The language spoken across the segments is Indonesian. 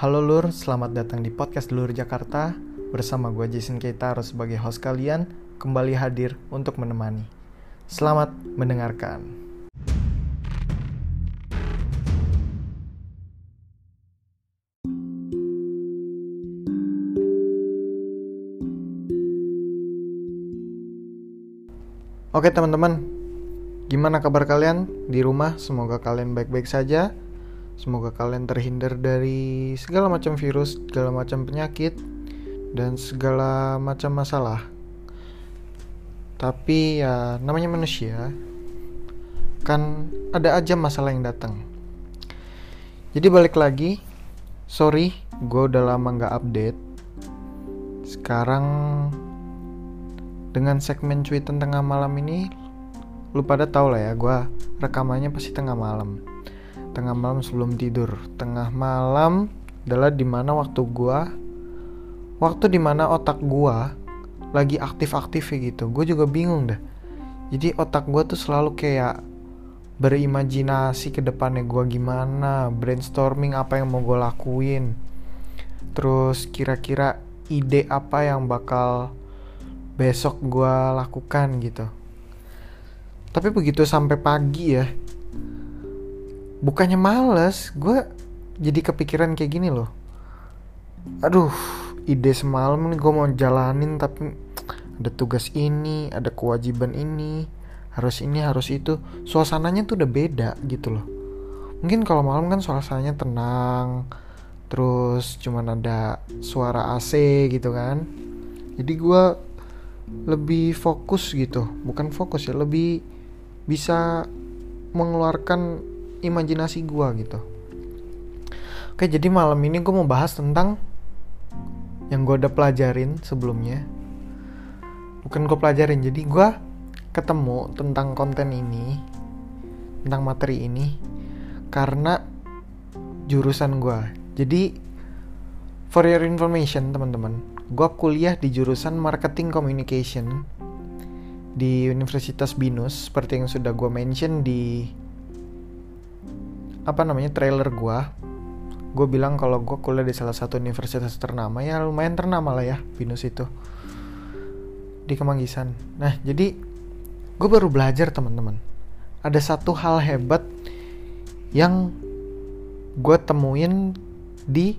Halo Lur, selamat datang di podcast Lur Jakarta. Bersama gue Jason Keitaro sebagai host kalian Kembali hadir untuk menemani. Selamat mendengarkan. Oke teman-teman, gimana kabar kalian? Di rumah? Semoga kalian baik-baik saja Semoga kalian terhindar dari segala macam virus, segala macam penyakit, dan segala macam masalah. Tapi ya namanya manusia, kan ada aja masalah yang datang. Jadi balik lagi, sorry, gue udah lama nggak update. Sekarang dengan segmen cuitan tengah malam ini, lu pada tau lah ya, gue rekamannya pasti tengah malam tengah malam sebelum tidur. Tengah malam adalah di mana waktu gua waktu di mana otak gua lagi aktif-aktif gitu. Gue juga bingung dah jadi otak gua tuh selalu kayak berimajinasi ke depannya gua gimana brainstorming apa yang mau gue lakuin. Terus kira-kira ide apa yang bakal besok gua lakukan gitu. Tapi begitu sampai pagi ya bukannya males gue jadi kepikiran kayak gini loh. Aduh ide semalam nih gue mau jalanin tapi ada tugas ini ada kewajiban ini harus ini harus itu. Suasananya tuh udah beda gitu loh. Mungkin kalau malam kan suasananya tenang terus cuman ada suara AC gitu kan. Jadi gue lebih fokus gitu. Bukan fokus ya lebih bisa mengeluarkan imajinasi gue gitu. Oke jadi malam ini gue mau bahas tentang yang gue udah pelajarin sebelumnya. Bukan gue pelajarin jadi gue ketemu tentang konten ini tentang materi ini karena jurusan gue jadi for your information teman-teman gue kuliah di jurusan marketing communication di Universitas Binus seperti yang sudah gue mention di apa namanya trailer gue gue bilang kalau gue kuliah di salah satu universitas ternama ya lumayan ternama lah ya Binus itu di Kemanggisan. Nah jadi gue baru belajar teman-teman. Ada satu hal hebat yang gue temuin di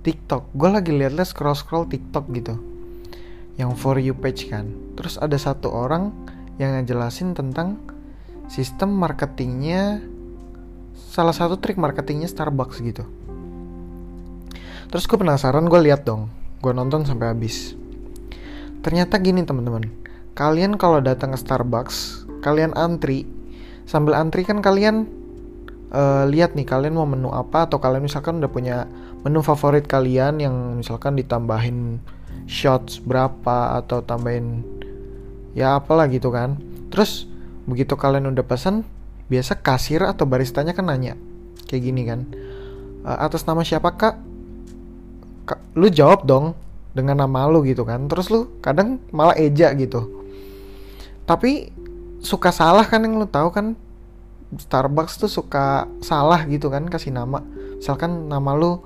TikTok. Gue lagi liat-liat scroll-scroll TikTok gitu yang for you page kan. Terus ada satu orang yang ngejelasin tentang sistem marketingnya salah satu trik marketingnya Starbucks gitu. Terus gue penasaran, gue lihat dong, gue nonton sampai habis. Ternyata gini teman-teman, kalian kalau datang ke Starbucks, kalian antri, sambil antri kan kalian uh, lihat nih kalian mau menu apa atau kalian misalkan udah punya menu favorit kalian yang misalkan ditambahin shots berapa atau tambahin ya apalah gitu kan. Terus begitu kalian udah pesan, biasa kasir atau baristanya kan nanya kayak gini kan e, atas nama siapa kak? Lu jawab dong dengan nama lu gitu kan. Terus lu kadang malah eja gitu. Tapi suka salah kan yang lu tahu kan. Starbucks tuh suka salah gitu kan kasih nama. Misalkan nama lu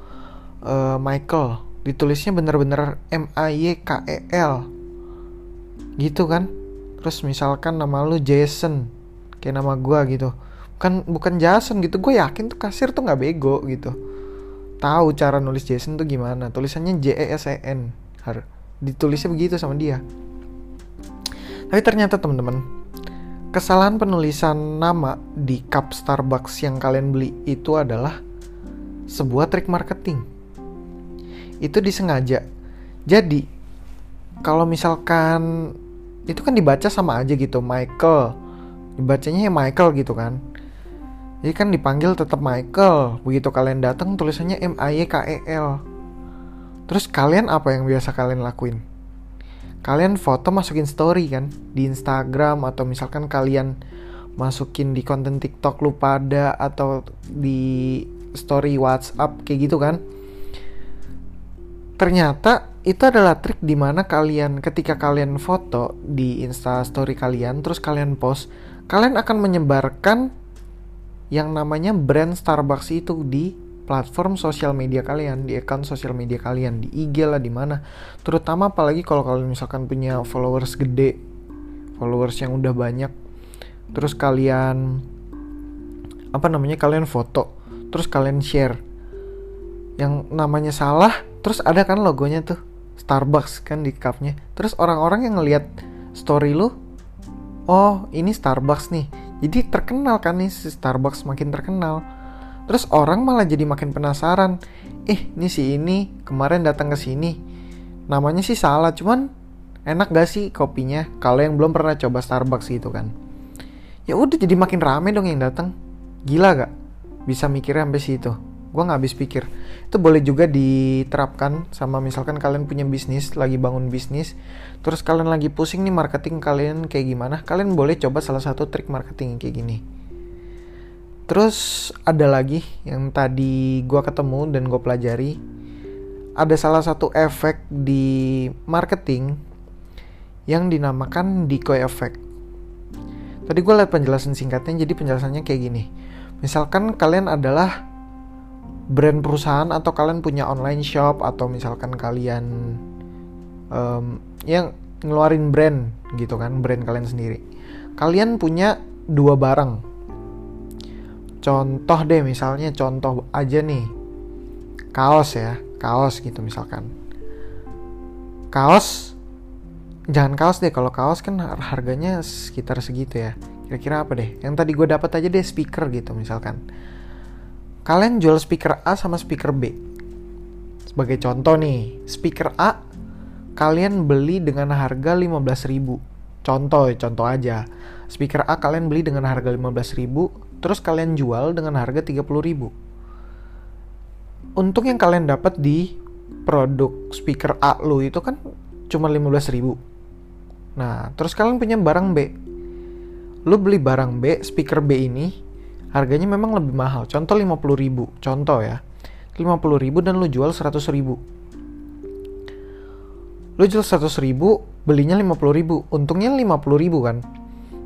uh, Michael ditulisnya bener-bener M A Y K E L gitu kan. Terus misalkan nama lu Jason kayak nama gue gitu. Kan bukan Jason gitu gue yakin tuh kasir tuh nggak bego gitu. Tahu cara nulis Jason tuh gimana tulisannya J E S E N harus ditulisnya begitu sama dia. Tapi ternyata teman-teman kesalahan penulisan nama di cup Starbucks yang kalian beli itu adalah sebuah trik marketing. Itu disengaja. Jadi kalau misalkan itu kan dibaca sama aja gitu Michael dibacanya ya Michael gitu kan. Jadi kan dipanggil tetap Michael. Begitu kalian datang tulisannya M A K E L. Terus kalian apa yang biasa kalian lakuin? Kalian foto masukin story kan di Instagram atau misalkan kalian masukin di konten TikTok lu pada atau di story WhatsApp kayak gitu kan. Ternyata itu adalah trik di mana kalian ketika kalian foto di Insta Story kalian terus kalian post kalian akan menyebarkan yang namanya brand Starbucks itu di platform sosial media kalian, di account sosial media kalian, di IG lah di mana. Terutama apalagi kalau kalian misalkan punya followers gede, followers yang udah banyak, terus kalian apa namanya kalian foto, terus kalian share. Yang namanya salah, terus ada kan logonya tuh? Starbucks kan di cupnya, terus orang-orang yang ngelihat story lu, oh ini Starbucks nih, jadi terkenal kan nih si Starbucks makin terkenal Terus orang malah jadi makin penasaran. Eh, ini si ini kemarin datang ke sini. Namanya sih salah, cuman enak gak sih kopinya? Kalau yang belum pernah coba Starbucks gitu kan. Ya udah jadi makin rame dong yang datang. Gila gak? Bisa mikirnya sampai situ. Gue gak habis pikir. Itu boleh juga diterapkan sama misalkan kalian punya bisnis, lagi bangun bisnis. Terus kalian lagi pusing nih marketing kalian kayak gimana. Kalian boleh coba salah satu trik marketing kayak gini Terus ada lagi yang tadi gue ketemu dan gue pelajari. Ada salah satu efek di marketing yang dinamakan decoy effect. Tadi gue lihat penjelasan singkatnya, jadi penjelasannya kayak gini. Misalkan kalian adalah brand perusahaan atau kalian punya online shop atau misalkan kalian um, yang ngeluarin brand gitu kan, brand kalian sendiri. Kalian punya dua barang. Contoh deh misalnya contoh aja nih. Kaos ya kaos gitu misalkan. Kaos jangan kaos deh kalau kaos kan harganya sekitar segitu ya. Kira-kira apa deh? Yang tadi gue dapat aja deh speaker gitu misalkan kalian jual speaker A sama speaker B sebagai contoh nih speaker A kalian beli dengan harga 15.000 contoh contoh aja speaker A kalian beli dengan harga 15.000 terus kalian jual dengan harga 30.000. Untung yang kalian dapat di produk speaker A lu itu kan cuma 15.000. Nah, terus kalian punya barang B. Lu beli barang B, speaker B ini harganya memang lebih mahal. Contoh 50.000, contoh ya. 50.000 dan lu jual 100.000. Lu jual 100.000, belinya 50.000. Untungnya 50.000 kan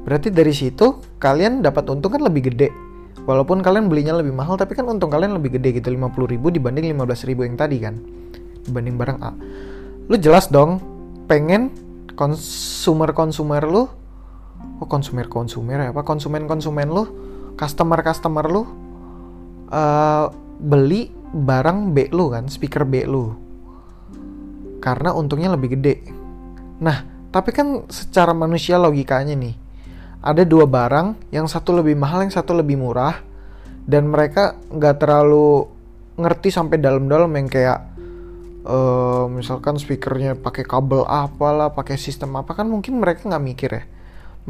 Berarti dari situ kalian dapat untung kan lebih gede. Walaupun kalian belinya lebih mahal tapi kan untung kalian lebih gede gitu 50 ribu dibanding 15 ribu yang tadi kan. Dibanding barang A. Lu jelas dong pengen konsumer-konsumer lu oh konsumer-konsumer ya apa konsumen-konsumen lu customer-customer lu uh, beli barang B lu kan speaker B lu karena untungnya lebih gede nah tapi kan secara manusia logikanya nih ada dua barang, yang satu lebih mahal, yang satu lebih murah, dan mereka nggak terlalu ngerti sampai dalam-dalam yang kayak uh, misalkan speakernya pakai kabel apalah, pakai sistem apa kan mungkin mereka nggak mikir ya.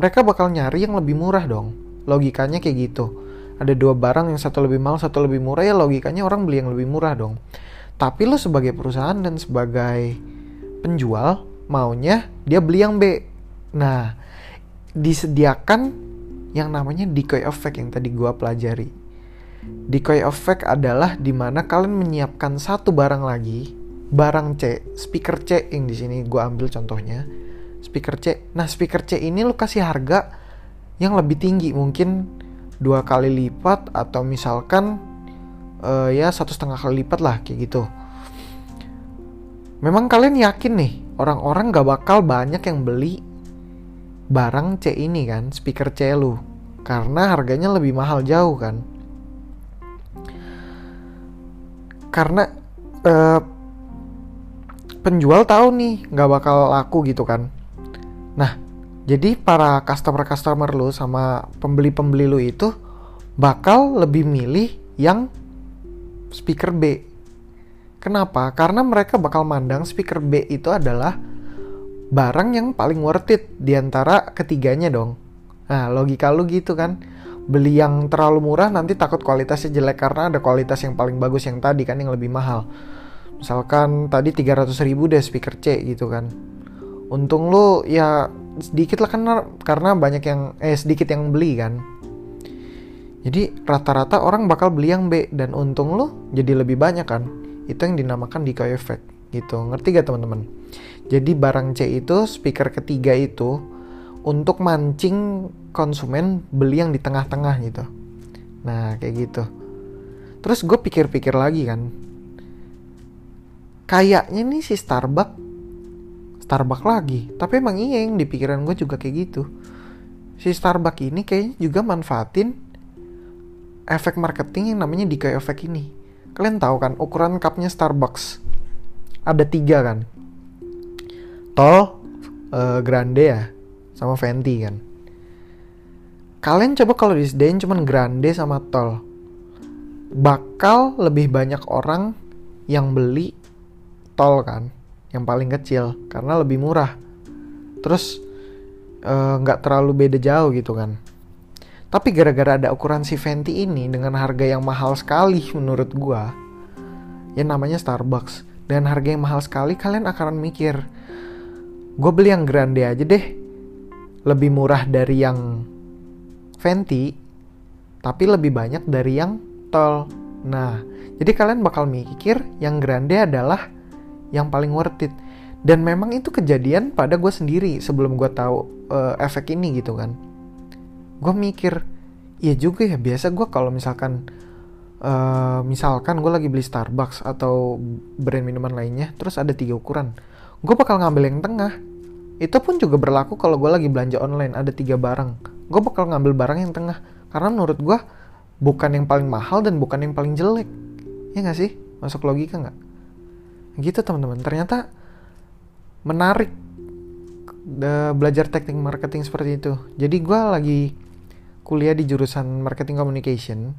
Mereka bakal nyari yang lebih murah dong. Logikanya kayak gitu. Ada dua barang yang satu lebih mahal, satu lebih murah ya logikanya orang beli yang lebih murah dong. Tapi lo sebagai perusahaan dan sebagai penjual maunya dia beli yang B. Nah, disediakan yang namanya decoy effect yang tadi gua pelajari. Decoy effect adalah di mana kalian menyiapkan satu barang lagi, barang C, speaker C yang di sini gua ambil contohnya, speaker C. Nah speaker C ini lu kasih harga yang lebih tinggi, mungkin dua kali lipat atau misalkan uh, ya satu setengah kali lipat lah kayak gitu. Memang kalian yakin nih orang-orang gak bakal banyak yang beli barang C ini kan, speaker C lu. Karena harganya lebih mahal jauh kan. Karena uh, penjual tahu nih nggak bakal laku gitu kan. Nah, jadi para customer-customer lu sama pembeli-pembeli lu itu bakal lebih milih yang speaker B. Kenapa? Karena mereka bakal mandang speaker B itu adalah barang yang paling worth it di antara ketiganya dong. Nah, logika lu gitu kan. Beli yang terlalu murah nanti takut kualitasnya jelek karena ada kualitas yang paling bagus yang tadi kan yang lebih mahal. Misalkan tadi 300 ribu deh speaker C gitu kan. Untung lu ya sedikit lah karena karena banyak yang eh sedikit yang beli kan. Jadi rata-rata orang bakal beli yang B dan untung lu jadi lebih banyak kan. Itu yang dinamakan decoy effect gitu. Ngerti gak teman-teman? Jadi barang C itu speaker ketiga itu untuk mancing konsumen beli yang di tengah-tengah gitu. Nah, kayak gitu. terus gue pikir-pikir lagi kan kayaknya nih si Starbucks Starbucks lagi. Tapi emang iya yang di pikiran gue juga kayak gitu. Si Starbucks ini kayaknya juga manfaatin efek marketing yang namanya decay effect ini. Kalian tahu kan ukuran cupnya Starbucks? Ada tiga kan? Tall uh, grande ya sama venti kan? Kalian coba kalau disediain cuman grande sama tall bakal lebih banyak orang yang beli tol kan yang paling kecil karena lebih murah. Terus eh, nggak uh, terlalu beda jauh gitu kan. Tapi gara-gara ada ukuran si Venti ini dengan harga yang mahal sekali menurut gua ya namanya Starbucks dan harga yang mahal sekali kalian akan mikir gue beli yang grande aja deh. Lebih murah dari yang Venti tapi lebih banyak dari yang tol. Nah, jadi kalian bakal mikir yang grande adalah yang paling worth it. Dan memang itu kejadian pada gue sendiri sebelum gue tahu uh, efek ini gitu kan. Gue mikir, iya juga ya biasa gue kalau misalkan uh, misalkan gue lagi beli Starbucks atau brand minuman lainnya, terus ada tiga ukuran, gue bakal ngambil yang tengah. Itu pun juga berlaku kalau gue lagi belanja online ada tiga barang, gue bakal ngambil barang yang tengah karena menurut gue bukan yang paling mahal dan bukan yang paling jelek ya nggak sih masuk logika nggak gitu teman-teman. Ternyata menarik belajar teknik marketing seperti itu. Jadi gue lagi kuliah di jurusan marketing communication.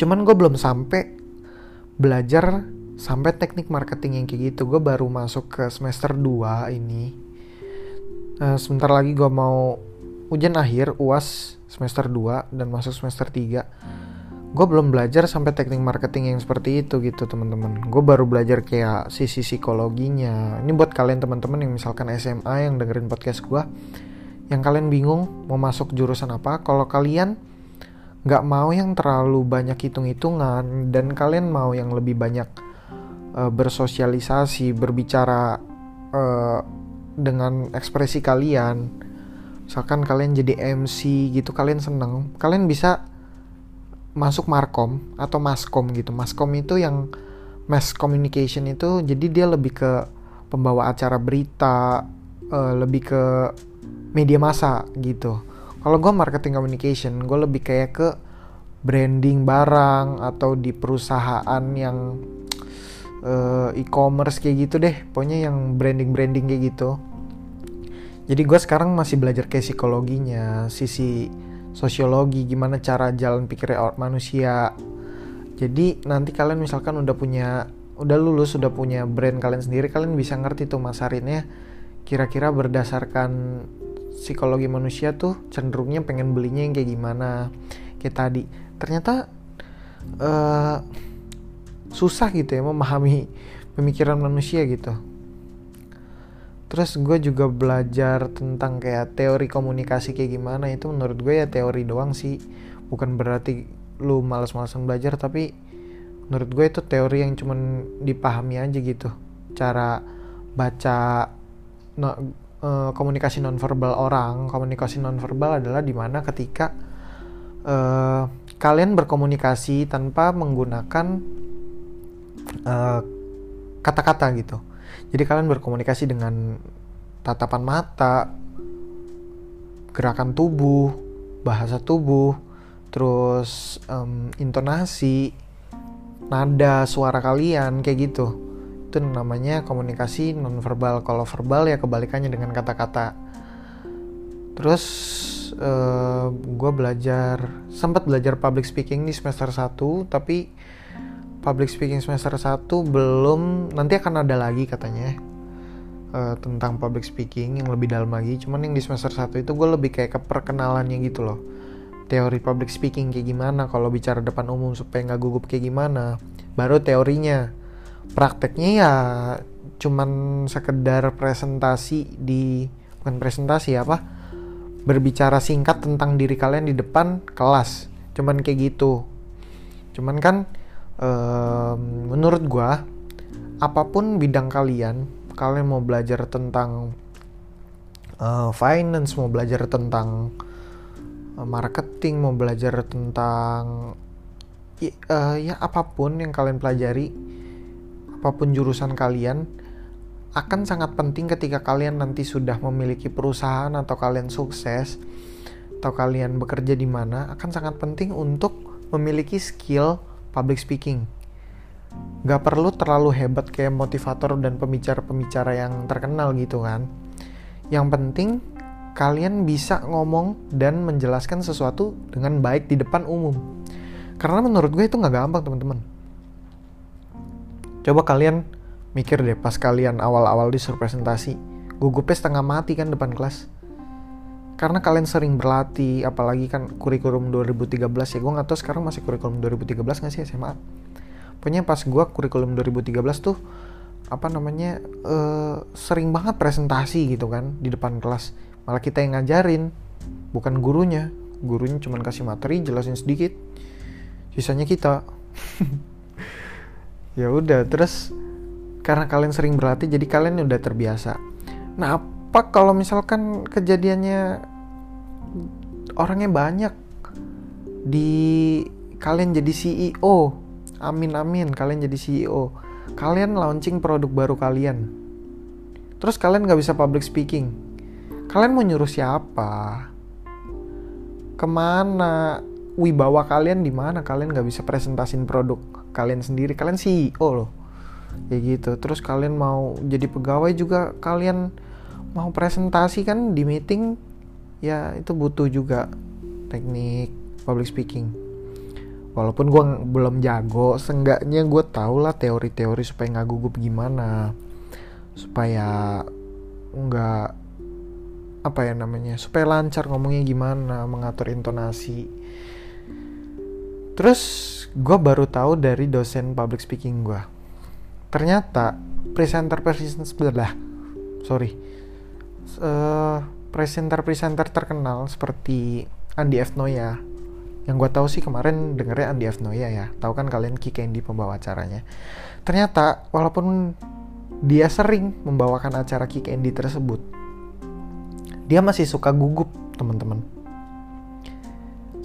Cuman gue belum sampai belajar sampai teknik marketing yang kayak gitu. Gue baru masuk ke semester 2 ini. Uh, sebentar lagi gue mau ujian akhir uas semester 2 dan masuk semester 3 gue belum belajar sampai teknik marketing yang seperti itu gitu teman-teman. Gue baru belajar kayak sisi psikologinya. Ini buat kalian teman-teman yang misalkan SMA yang dengerin podcast gue yang kalian bingung mau masuk jurusan apa kalau kalian nggak mau yang terlalu banyak hitung-hitungan dan kalian mau yang lebih banyak uh, bersosialisasi berbicara uh, dengan ekspresi kalian misalkan kalian jadi MC gitu kalian seneng kalian bisa masuk markom atau maskom gitu. Maskom itu yang mass communication itu jadi dia lebih ke pembawa acara berita uh, lebih ke media massa gitu. Kalau gue marketing communication gue lebih kayak ke branding barang atau di perusahaan yang uh, e-commerce kayak gitu deh. Pokoknya yang branding branding kayak gitu. Jadi gue sekarang masih belajar kayak psikologinya sisi sosiologi gimana cara jalan pikir manusia. Jadi nanti kalian misalkan udah punya udah lulus sudah punya brand kalian sendiri kalian bisa ngerti tuh masarinnya kira-kira berdasarkan psikologi manusia tuh cenderungnya pengen belinya yang kayak gimana. Kayak tadi. Ternyata uh, susah gitu ya memahami pemikiran manusia gitu terus gue juga belajar tentang kayak teori komunikasi kayak gimana. Itu menurut gue ya teori doang sih. Bukan berarti lu males-malesan belajar tapi menurut gue itu teori yang cuman dipahami aja gitu. Cara baca no, uh, komunikasi nonverbal orang. Komunikasi nonverbal adalah di mana ketika uh, kalian berkomunikasi tanpa menggunakan eh, kata-kata uh, gitu jadi kalian berkomunikasi dengan tatapan mata, gerakan tubuh, bahasa tubuh, terus um, intonasi, nada suara kalian kayak gitu. Itu namanya komunikasi nonverbal. Kalau verbal ya kebalikannya dengan kata-kata. Terus uh, gue belajar sempat belajar public speaking di semester 1 tapi public speaking semester 1 belum nanti akan ada lagi katanya uh, tentang public speaking yang lebih dalam lagi. Cuman yang di semester 1 itu gue lebih kayak ke perkenalannya gitu loh. Teori public speaking kayak gimana kalau bicara depan umum supaya nggak gugup kayak gimana baru teorinya. Prakteknya ya cuman sekedar presentasi di bukan presentasi apa? Berbicara singkat tentang diri kalian di depan kelas. Cuman kayak gitu. Cuman kan um, menurut gue apa pun bidang kalian kalian mau belajar tentang uh, finance mau belajar tentang uh, marketing mau belajar tentang uh, ya apa pun yang kalian pelajari apa pun jurusan kalian akan sangat penting ketika kalian nanti sudah memiliki perusahaan atau kalian sukses atau kalian bekerja di mana akan sangat penting untuk memiliki skill public speaking. Gak perlu terlalu hebat kayak motivator dan pembicara-pembicara yang terkenal gitu kan. Yang penting kalian bisa ngomong dan menjelaskan sesuatu dengan baik di depan umum. Karena menurut gue itu nggak gampang teman-teman. Coba kalian mikir deh pas kalian awal-awal disuruh presentasi gugupnya setengah mati kan depan kelas karena kalian sering berlatih apalagi kan kurikulum 2013 ya. Gue nggak tahu sekarang masih kurikulum 2013 nggak sih SMA pokoknya pas gue kurikulum 2013 tuh apa namanya uh, sering banget presentasi gitu kan di depan kelas. Malah kita yang ngajarin bukan gurunya. Gurunya cuma kasih materi jelasin sedikit. Sisanya kita. Ya udah terus karena kalian sering berlatih jadi kalian udah terbiasa. Nah apa kalau misalkan kejadiannya orangnya banyak di kalian jadi CEO amin amin kalian jadi CEO kalian launching produk baru kalian. Terus kalian nggak bisa public speaking. Kalian mau nyuruh siapa? Ke mana? Wibawa kalian di mana? Kalian nggak bisa presentasin produk kalian sendiri. Kalian CEO loh. Kayak gitu. Terus kalian mau jadi pegawai juga kalian mau presentasi kan di meeting ya itu butuh juga teknik public speaking. Walaupun gue belum jago seenggaknya gue tau lah teori-teori supaya nggak gugup gimana. Supaya nggak apa ya namanya supaya lancar ngomongnya gimana mengatur intonasi. Terus gue baru tahu dari dosen public speaking gue ternyata presenter presenter sebelah sorry uh, presenter presenter terkenal seperti Andi F. Noya. Yang gue tahu sih kemarin dengernya Andi F. Noya ya. Tahu kan kalian Ki Candy pembawa acaranya. Ternyata walaupun dia sering membawakan acara Ki Candy tersebut dia masih suka gugup teman-teman.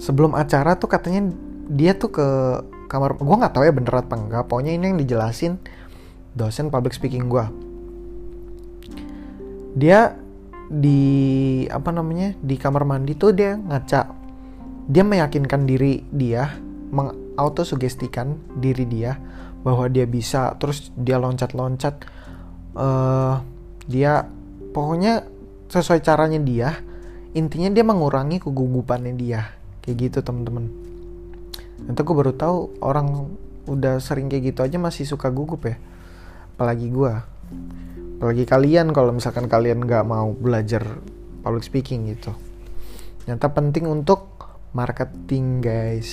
Sebelum acara tuh katanya dia tuh ke kamar gue nggak tahu ya bener apa enggak pokoknya ini yang dijelasin dosen public speaking gue dia di apa namanya di kamar mandi tuh dia ngaca. Dia meyakinkan diri dia mengautosugestikan diri dia bahwa dia bisa terus dia loncat-loncat uh, dia pokoknya sesuai caranya dia intinya dia mengurangi kegugupannya dia. Kayak gitu teman-teman nanti gue baru tahu orang udah sering kayak gitu aja masih suka gugup ya. Apalagi gue apalagi kalian kalau misalkan kalian nggak mau belajar public speaking gitu. Ternyata penting untuk marketing guys.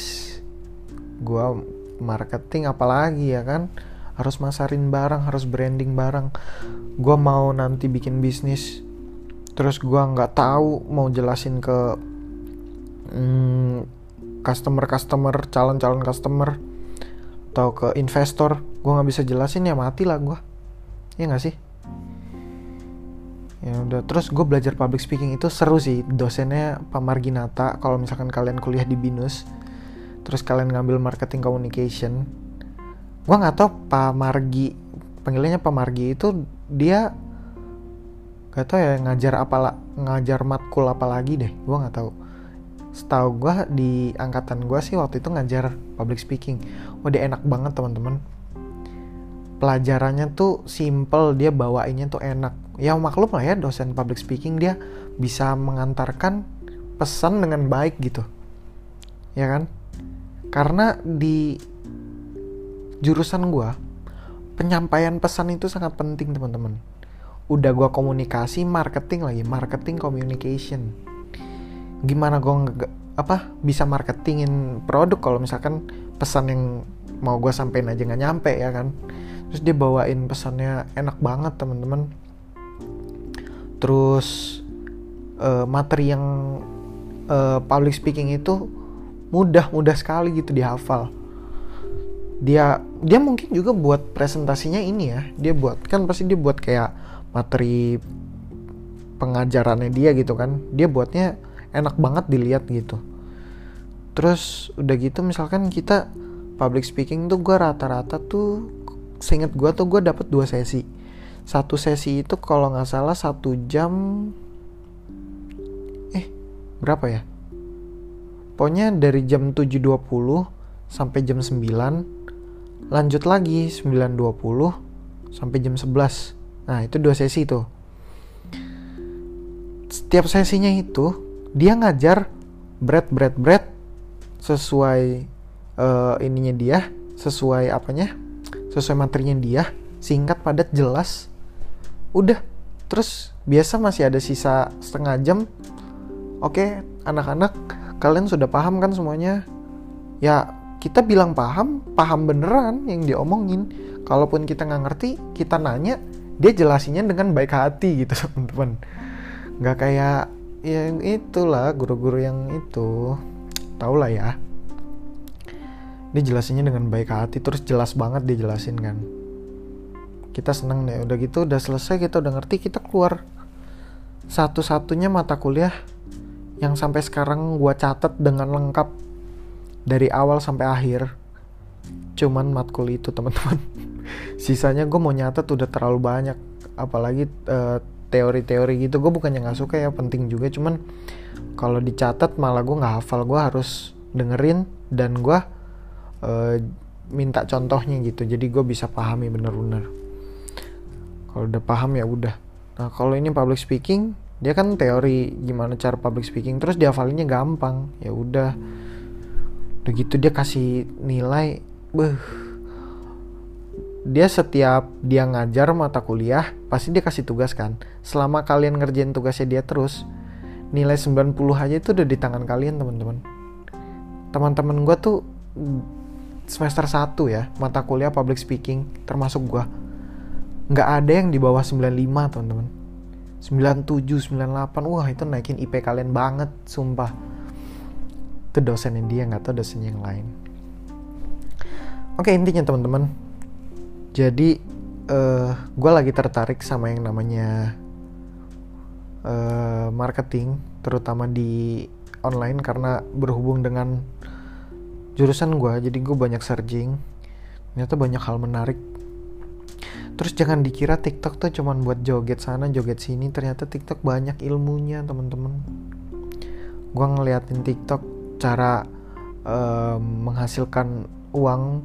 Gue marketing apalagi ya kan? Harus masarin barang harus branding barang. Gue mau nanti bikin bisnis. Terus gue nggak tahu mau jelasin ke hmm, customer customer calon calon customer atau ke investor. Gue nggak bisa jelasin ya mati lah gue ya nggak sih ya udah terus gue belajar public speaking itu seru sih dosennya Pak Marginata. Kalau misalkan kalian kuliah di binus terus kalian ngambil marketing communication gue nggak tau Pak Margi panggilannya Pak Margi itu dia gak tau ya ngajar apa ngajar matkul apa lagi deh gue nggak tahu. Setahu gue di angkatan gue sih waktu itu ngajar public speaking. Dia enak banget teman-teman pelajarannya tuh simple dia bawainnya tuh enak. Ya maklum lah ya dosen public speaking dia bisa mengantarkan pesan dengan baik gitu. Ya kan? Karena di jurusan gue penyampaian pesan itu sangat penting teman-teman. Udah gue komunikasi marketing lagi marketing communication. Gimana gue apa bisa marketingin produk kalau misalkan pesan yang mau gue sampein aja nggak nyampe ya kan terus dia bawain pesannya enak banget teman-teman. Terus uh, materi yang uh, public speaking itu mudah mudah sekali gitu dihafal. Dia dia mungkin juga buat presentasinya ini ya. Dia buat kan pasti dia buat kayak materi pengajarannya dia gitu kan. Dia buatnya enak banget dilihat gitu. Terus udah gitu misalkan kita public speaking tuh gue rata-rata tuh seinget gue tuh gue dapet dua sesi. Satu sesi itu kalau nggak salah satu jam eh berapa ya? Pokoknya dari jam 7.20 sampai jam 9 lanjut lagi 9.20 sampai jam 11 nah itu dua sesi tuh. Setiap sesinya itu dia ngajar bread bread bread sesuai uh, ininya dia sesuai apanya sesuai materinya dia singkat padat jelas udah. Terus biasa masih ada sisa setengah jam. Oke anak-anak kalian sudah paham kan semuanya? Ya kita bilang paham paham beneran yang diomongin. Kalaupun kita nggak ngerti kita nanya dia jelasinnya dengan baik hati gitu teman-teman. Nggak kayak yang itulah guru-guru yang itu. Tau lah ya dia jelasinnya dengan baik hati terus jelas banget dia jelasin kan. Kita seneng deh udah gitu udah selesai kita udah ngerti kita keluar. Satu-satunya mata kuliah yang sampai sekarang gua catat dengan lengkap dari awal sampai akhir cuman matkul itu teman-teman. Sisanya gue mau nyatet udah terlalu banyak apalagi teori teori-teori gitu. Gue bukannya nggak suka ya penting juga cuman kalau dicatat malah gue nggak hafal. Gue harus dengerin dan gue uh, minta contohnya gitu. Jadi gue bisa pahami bener-bener. Kalau udah paham ya udah. Nah kalau ini public speaking dia kan teori gimana cara public speaking. Terus dihafalinnya gampang. Ya udah. Udah gitu dia kasih nilai beh dia setiap dia ngajar mata kuliah pasti dia kasih tugas kan. Selama kalian ngerjain tugasnya dia terus nilai 90 aja itu udah di tangan kalian teman-teman. Teman-teman gue tuh semester 1 ya mata kuliah public speaking termasuk gua. Nggak ada yang di bawah 95 teman-teman. 97 98 wah itu naikin IP kalian banget sumpah. Itu dosen yang dia nggak tahu dosen yang lain. Oke intinya teman-teman. Jadi uh, eh, gue lagi tertarik sama yang namanya uh, marketing terutama di online karena berhubung dengan jurusan gue jadi gue banyak searching. Ternyata banyak hal menarik. Terus jangan dikira TikTok tuh cuman buat joget sana joget sini. Ternyata TikTok banyak ilmunya teman-teman. Gue ngeliatin TikTok cara uh, menghasilkan uang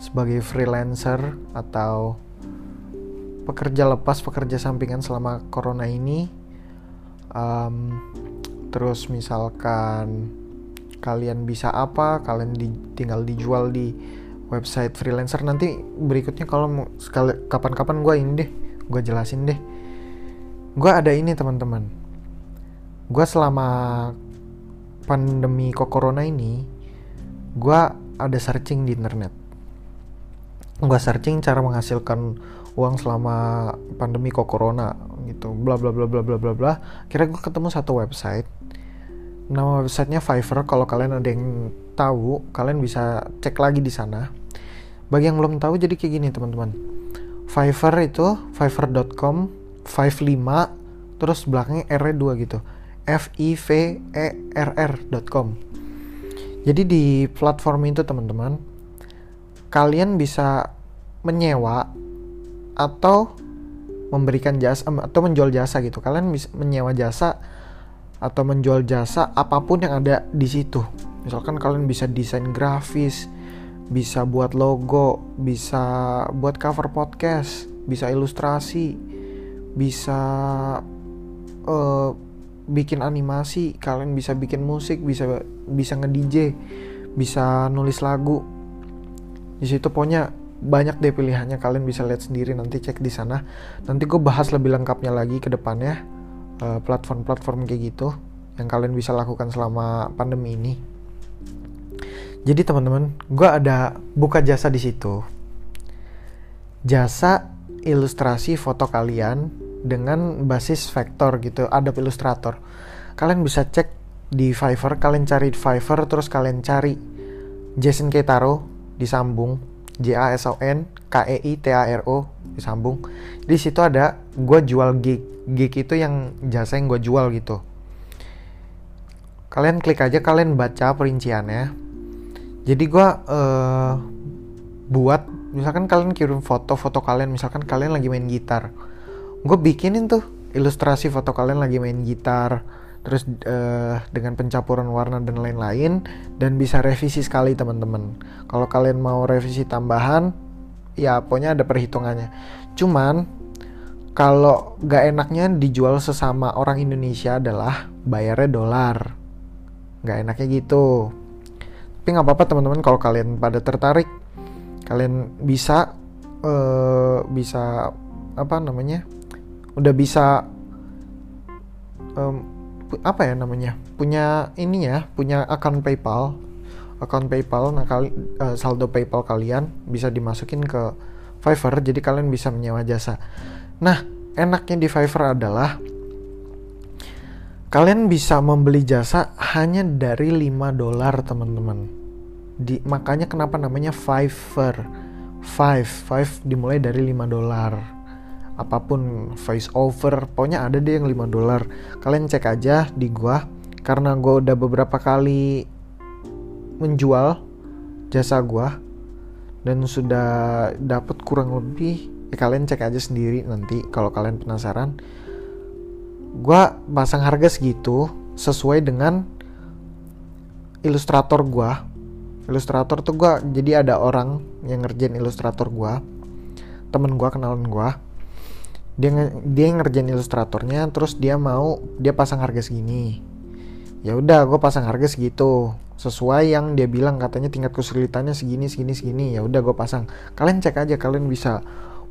sebagai freelancer atau pekerja lepas pekerja sampingan selama corona ini. Um, terus misalkan kalian bisa apa kalian di, tinggal dijual di website freelancer. Nanti berikutnya kalau sekali kapan-kapan gue ini deh gue jelasin deh. Gue ada ini teman-teman. Gue selama pandemi corona ini gue ada searching di internet. Gue searching cara menghasilkan uang selama pandemi corona gitu. Bla bla bla bla bla bla bla. Kira gue ketemu satu website Nama websitenya Fiverr. Kalau kalian ada yang tahu, kalian bisa cek lagi di sana. Bagi yang belum tahu, jadi kayak gini teman-teman. Fiverr itu fiverr.com 55 terus belakangnya R 2 gitu. F I V E R R.com. Jadi di platform itu teman-teman, kalian bisa menyewa atau memberikan jasa atau menjual jasa gitu. Kalian bisa menyewa jasa atau menjual jasa apa pun yang ada di situ. Misalkan kalian bisa desain grafis, bisa buat logo, bisa buat cover podcast, bisa ilustrasi, bisa uh, bikin animasi, kalian bisa bikin musik, bisa bisa nge-DJ, bisa nulis lagu. Di situ pokoknya banyak deh pilihannya kalian bisa lihat sendiri nanti cek di sana. Nanti gue bahas lebih lengkapnya lagi ke depannya platform-platform kayak gitu yang kalian bisa lakukan selama pandemi ini. Jadi teman-teman, gue ada buka jasa di situ. Jasa ilustrasi foto kalian dengan basis vektor gitu, ada Illustrator. Kalian bisa cek di Fiverr, kalian cari Fiverr, terus kalian cari Jason Ketaro disambung J A S O N K E I T A R O disambung. Di situ ada gue jual gig gig itu yang jasa yang gue jual gitu. Kalian klik aja kalian baca perinciannya. Jadi gue uh, buat misalkan kalian kirim foto-foto kalian misalkan kalian lagi main gitar. Gue bikinin tuh ilustrasi foto kalian lagi main gitar terus uh, dengan pencampuran warna dan lain-lain dan bisa revisi sekali teman-teman. Kalau kalian mau revisi tambahan ya pokoknya ada perhitungannya. Cuman kalau gak enaknya dijual sesama orang Indonesia adalah bayarnya dolar. Gak enaknya gitu. Tapi nggak apa-apa teman-teman kalau kalian pada tertarik kalian bisa uh, bisa apa namanya udah bisa um, apa ya namanya punya ini ya punya akun PayPal. Akun PayPal nah kali uh, saldo PayPal kalian bisa dimasukin ke Fiverr jadi kalian bisa menyewa jasa nah enaknya di Fiverr adalah kalian bisa membeli jasa hanya dari 5 dolar teman-teman. Di makanya kenapa namanya Fiverr? 5 5 dimulai dari 5 dolar. Apa pun voice over pokoknya ada deh yang 5 dolar. Kalian cek aja di gua karena gua udah beberapa kali menjual jasa gua dan sudah dapat kurang lebih ya kalian cek aja sendiri nanti kalau kalian penasaran. Gua pasang harga segitu sesuai dengan ilustrator gua. Ilustrator tuh gua jadi ada orang yang ngerjain ilustrator gua. Temen gua kenalan gua. Dia dia ngerjain ilustratornya terus dia mau dia pasang harga segini. Ya udah gue pasang harga segitu. Sesuai yang dia bilang katanya tingkat kesulitannya segini segini segini. Ya udah gue pasang. Kalian cek aja kalian bisa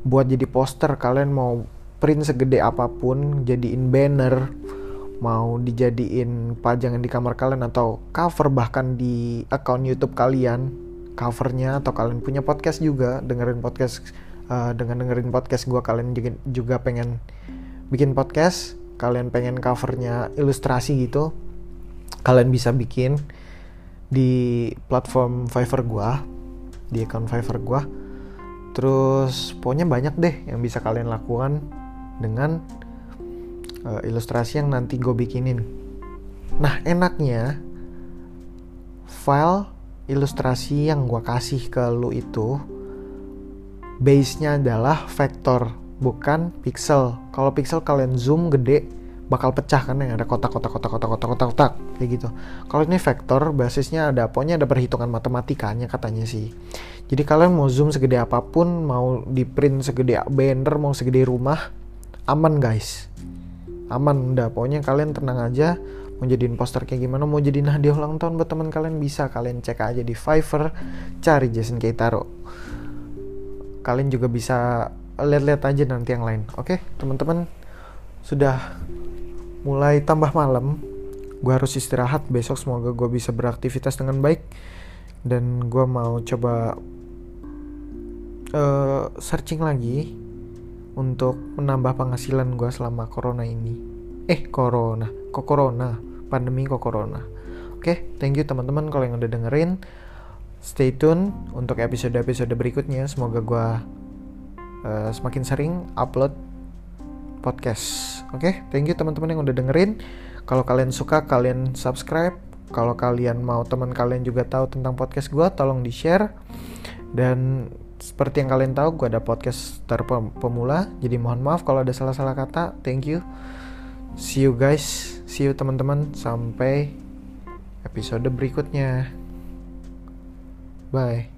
buat jadi poster kalian mau print segede apa pun jadiin banner mau dijadiin pajangan di kamar kalian atau cover bahkan di akun YouTube kalian covernya atau kalian punya podcast juga dengerin podcast uh, dengan dengerin podcast gue kalian juga, juga pengen bikin podcast kalian pengen covernya ilustrasi gitu kalian bisa bikin di platform Fiverr gue di account Fiverr gue terus pokoknya banyak deh yang bisa kalian lakukan dengan uh, ilustrasi yang nanti gue bikinin nah enaknya file ilustrasi yang gue kasih ke lu itu base-nya adalah vektor bukan pixel. Kalau pixel kalian zoom gede bakal pecah kan yang ada kotak-kotak kotak-kotak kotak-kotak kotak kayak gitu. Kalau ini vektor basisnya ada pokoknya ada perhitungan matematikanya katanya sih. Jadi kalian mau zoom segede apa pun, mau di print segede banner, mau segede rumah, aman guys. Aman udah. Pokoknya kalian tenang aja. Mau jadiin poster kayak gimana? Mau jadi hadiah ulang tahun buat teman kalian? Bisa. Kalian cek aja di Fiverr cari Jason Keitaro. Kalian juga bisa lihat-lihat aja nanti yang lain. Oke teman-teman. Sudah mulai tambah malam. Gue harus istirahat. Besok semoga gue bisa beraktivitas dengan baik. Dan gue mau coba uh, searching lagi untuk menambah penghasilan gue selama corona ini eh corona kok corona pandemi kok corona oke thank you teman-teman kalau yang udah dengerin stay tune untuk episode-episode berikutnya. Semoga gue uh, semakin sering upload podcast. Oke, okay? thank you teman-teman yang udah dengerin. Kalau kalian suka, kalian subscribe. Kalau kalian mau teman kalian juga tahu tentang podcast gue, tolong di share. Dan seperti yang kalian tahu, gue ada podcast terpemula. Jadi mohon maaf kalau ada salah-salah kata. Thank you. See you guys. See you teman-teman. Sampai episode berikutnya. Bye.